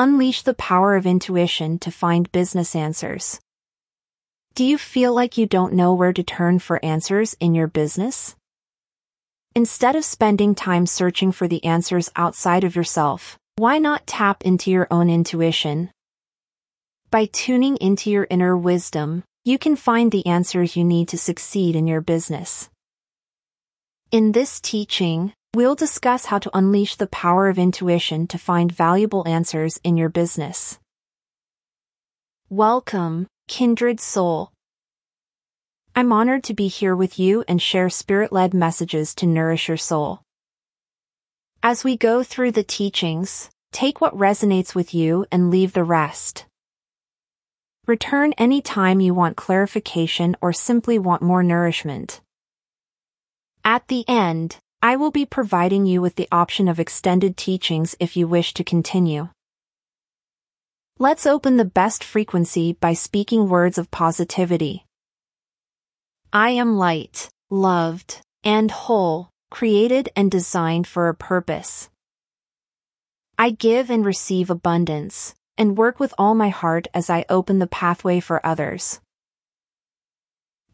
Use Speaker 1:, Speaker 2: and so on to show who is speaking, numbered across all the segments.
Speaker 1: Unleash the power of intuition to find business answers. Do you feel like you don't know where to turn for answers in your business? Instead of spending time searching for the answers outside of yourself, why not tap into your own intuition? By tuning into your inner wisdom, you can find the answers you need to succeed in your business. In this teaching, we'll discuss how to unleash the power of intuition to find valuable answers in your business. Welcome, kindred soul. I'm honored to be here with you and share spirit led messages to nourish your soul. As we go through the teachings, take what resonates with you and leave the rest. Return any time you want clarification or simply want more nourishment. At the end, I will be providing you with the option of extended teachings if you wish to continue. Let's open the best frequency by speaking words of positivity. I am light, loved, and whole, created and designed for a purpose. I give and receive abundance, and work with all my heart as I open the pathway for others.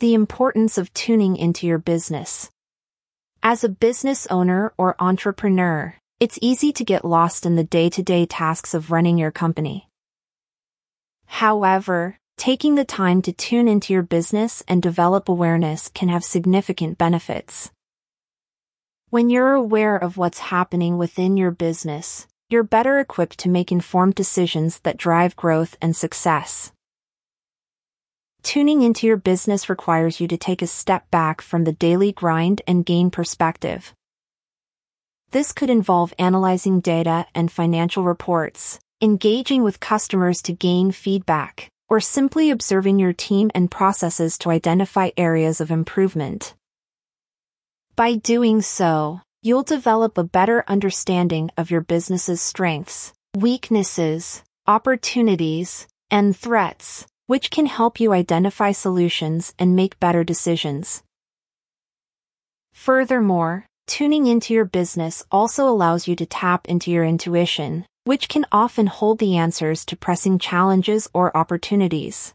Speaker 1: The importance of tuning into your business. As a business owner or entrepreneur, it's easy to get lost in the day-to-day tasks of running your company. However, taking the time to tune into your business and develop awareness can have significant benefits. When you're aware of what's happening within your business, you're better equipped to make informed decisions that drive growth and success. Tuning into your business requires you to take a step back from the daily grind and gain perspective. This could involve analyzing data and financial reports, engaging with customers to gain feedback, or simply observing your team and processes to identify areas of improvement. By doing so, you'll develop a better understanding of your business's strengths, weaknesses, opportunities, and threats, which can help you identify solutions and make better decisions. Furthermore, tuning into your business also allows you to tap into your intuition, which can often hold the answers to pressing challenges or opportunities.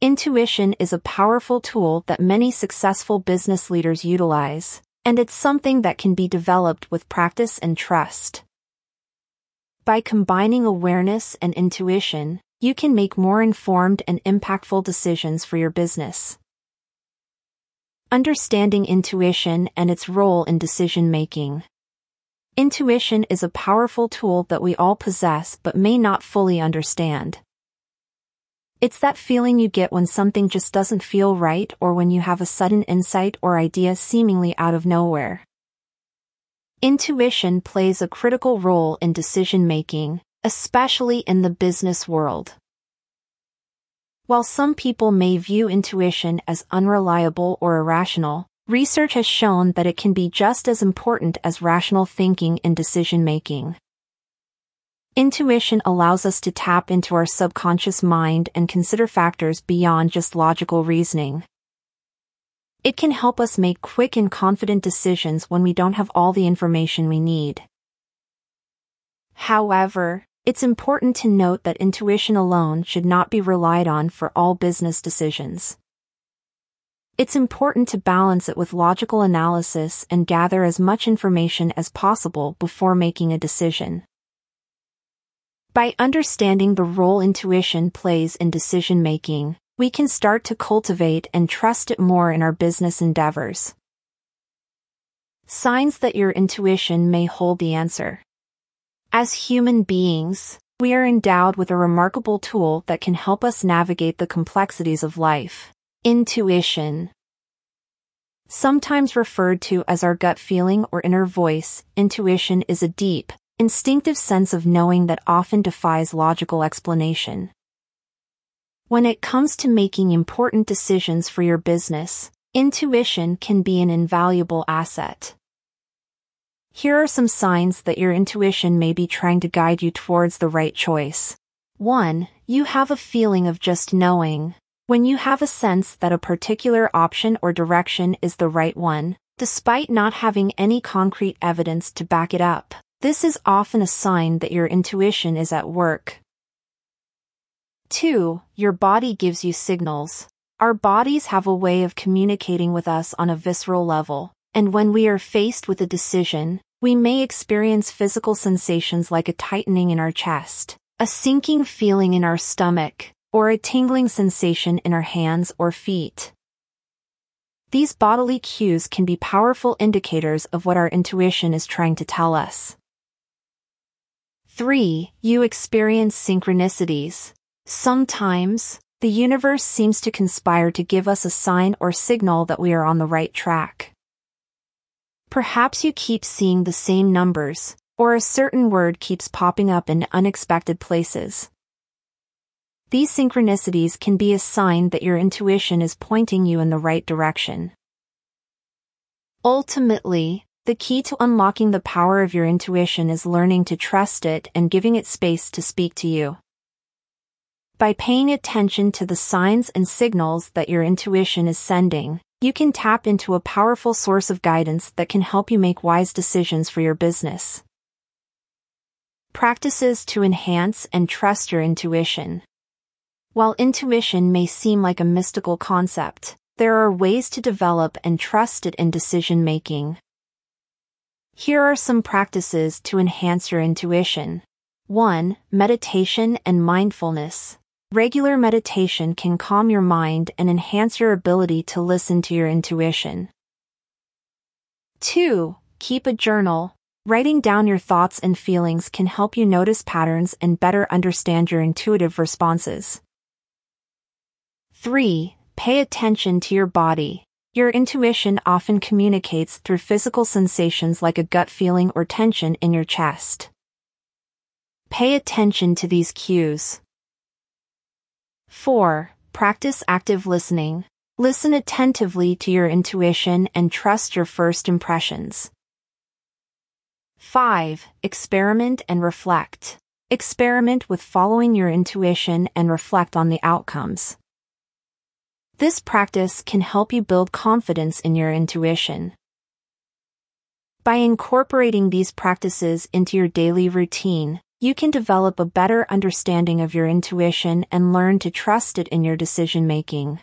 Speaker 1: Intuition is a powerful tool that many successful business leaders utilize, and it's something that can be developed with practice and trust. By combining awareness and intuition, you can make more informed and impactful decisions for your business. Understanding intuition and its role in decision making. Intuition is a powerful tool that we all possess but may not fully understand. It's that feeling you get when something just doesn't feel right or when you have a sudden insight or idea seemingly out of nowhere. Intuition plays a critical role in decision making, especially in the business world. While some people may view intuition as unreliable or irrational, research has shown that it can be just as important as rational thinking in decision making. Intuition allows us to tap into our subconscious mind and consider factors beyond just logical reasoning. It can help us make quick and confident decisions when we don't have all the information we need. However, it's important to note that intuition alone should not be relied on for all business decisions. It's important to balance it with logical analysis and gather as much information as possible before making a decision. By understanding the role intuition plays in decision making, we can start to cultivate and trust it more in our business endeavors. Signs that your intuition may hold the answer. As human beings, we are endowed with a remarkable tool that can help us navigate the complexities of life. Intuition. Sometimes referred to as our gut feeling or inner voice, intuition is a deep, instinctive sense of knowing that often defies logical explanation. When it comes to making important decisions for your business, intuition can be an invaluable asset. Here are some signs that your intuition may be trying to guide you towards the right choice. 1. You have a feeling of just knowing. When you have a sense that a particular option or direction is the right one, despite not having any concrete evidence to back it up, This is often a sign that your intuition is at work. 2. Your body gives you signals. Our bodies have a way of communicating with us on a visceral level, and when we are faced with a decision, we may experience physical sensations like a tightening in our chest, a sinking feeling in our stomach, or a tingling sensation in our hands or feet. These bodily cues can be powerful indicators of what our intuition is trying to tell us. 3. You experience synchronicities. Sometimes, the universe seems to conspire to give us a sign or signal that we are on the right track. Perhaps you keep seeing the same numbers, or a certain word keeps popping up in unexpected places. These synchronicities can be a sign that your intuition is pointing you in the right direction. Ultimately, the key to unlocking the power of your intuition is learning to trust it and giving it space to speak to you. By paying attention to the signs and signals that your intuition is sending, you can tap into a powerful source of guidance that can help you make wise decisions for your business. Practices to enhance and trust your intuition. While intuition may seem like a mystical concept, there are ways to develop and trust it in decision making. Here are some practices to enhance your intuition. 1. Meditation and mindfulness. Regular meditation can calm your mind and enhance your ability to listen to your intuition. 2. Keep a journal. Writing down your thoughts and feelings can help you notice patterns and better understand your intuitive responses. 3. Pay attention to your body. Your intuition often communicates through physical sensations like a gut feeling or tension in your chest. Pay attention to these cues. 4. Practice active listening. Listen attentively to your intuition and trust your first impressions. 5. Experiment and reflect. Experiment with following your intuition and reflect on the outcomes. This practice can help you build confidence in your intuition. By incorporating these practices into your daily routine, you can develop a better understanding of your intuition and learn to trust it in your decision making.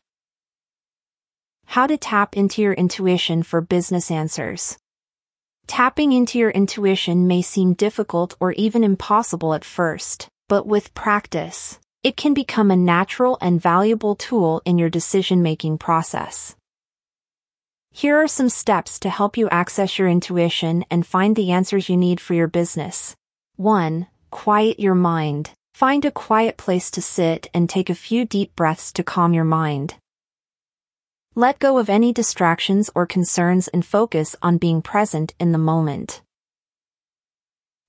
Speaker 1: How to tap into your intuition for business answers. Tapping into your intuition may seem difficult or even impossible at first, but with practice, it can become a natural and valuable tool in your decision making process. Here are some steps to help you access your intuition and find the answers you need for your business. 1. Quiet your mind. Find a quiet place to sit and take a few deep breaths to calm your mind. Let go of any distractions or concerns and focus on being present in the moment.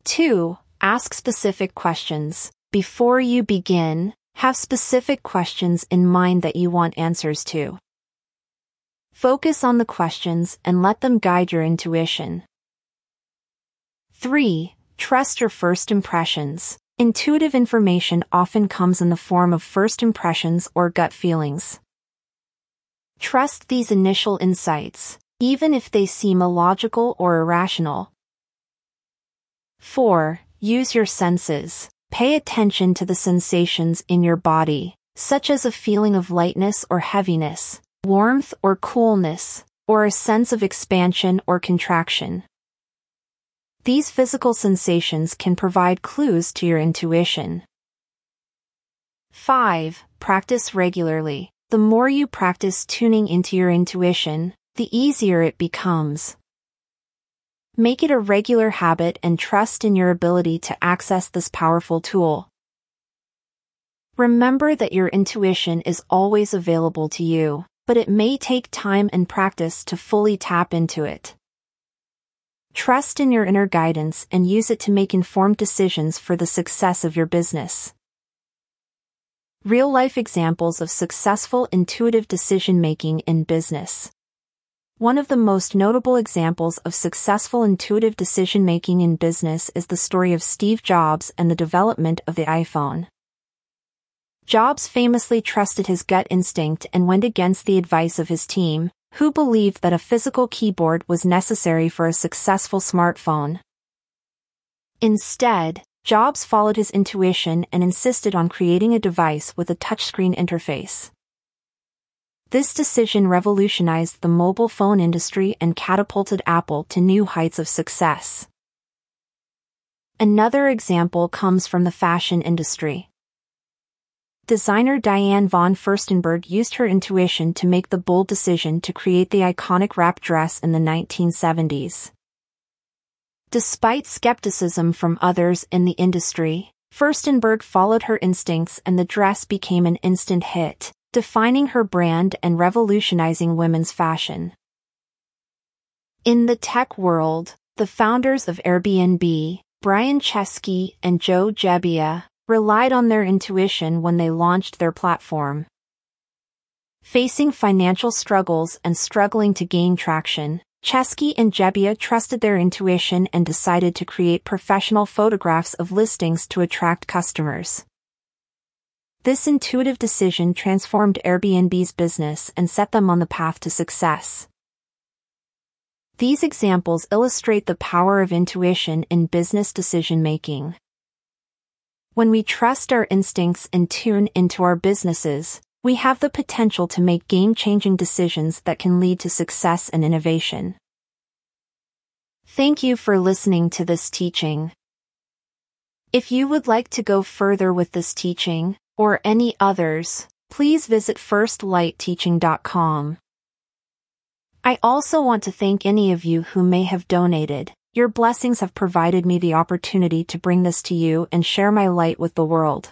Speaker 1: 2. Ask specific questions. Before you begin, have specific questions in mind that you want answers to. Focus on the questions and let them guide your intuition. 3. Trust your first impressions. Intuitive information often comes in the form of first impressions or gut feelings. Trust these initial insights, even if they seem illogical or irrational. 4. Use your senses. Pay attention to the sensations in your body, such as a feeling of lightness or heaviness, warmth or coolness, or a sense of expansion or contraction. These physical sensations can provide clues to your intuition. 5. Practice regularly. The more you practice tuning into your intuition, the easier it becomes. Make it a regular habit and trust in your ability to access this powerful tool. Remember that your intuition is always available to you, but it may take time and practice to fully tap into it. Trust in your inner guidance and use it to make informed decisions for the success of your business. Real life examples of successful intuitive decision making in business. One of the most notable examples of successful intuitive decision making in business is the story of Steve Jobs and the development of the iPhone. Jobs famously trusted his gut instinct and went against the advice of his team, who believed that a physical keyboard was necessary for a successful smartphone. Instead, Jobs followed his intuition and insisted on creating a device with a touchscreen interface. This decision revolutionized the mobile phone industry and catapulted Apple to new heights of success. Another example comes from the fashion industry. Designer Diane von Furstenberg used her intuition to make the bold decision to create the iconic wrap dress in the 1970s. Despite skepticism from others in the industry, Furstenberg followed her instincts and the dress became an instant hit, defining her brand and revolutionizing women's fashion. In the tech world, the founders of Airbnb, Brian Chesky and Joe Gebbia, relied on their intuition when they launched their platform. Facing financial struggles and struggling to gain traction, Chesky and Gebbia trusted their intuition and decided to create professional photographs of listings to attract customers. This intuitive decision transformed Airbnb's business and set them on the path to success. These examples illustrate the power of intuition in business decision making. When we trust our instincts and tune into our businesses, we have the potential to make game-changing decisions that can lead to success and innovation. Thank you for listening to this teaching. If you would like to go further with this teaching, or any others, please visit firstlightteaching.com. I also want to thank any of you who may have donated. Your blessings have provided me the opportunity to bring this to you and share my light with the world.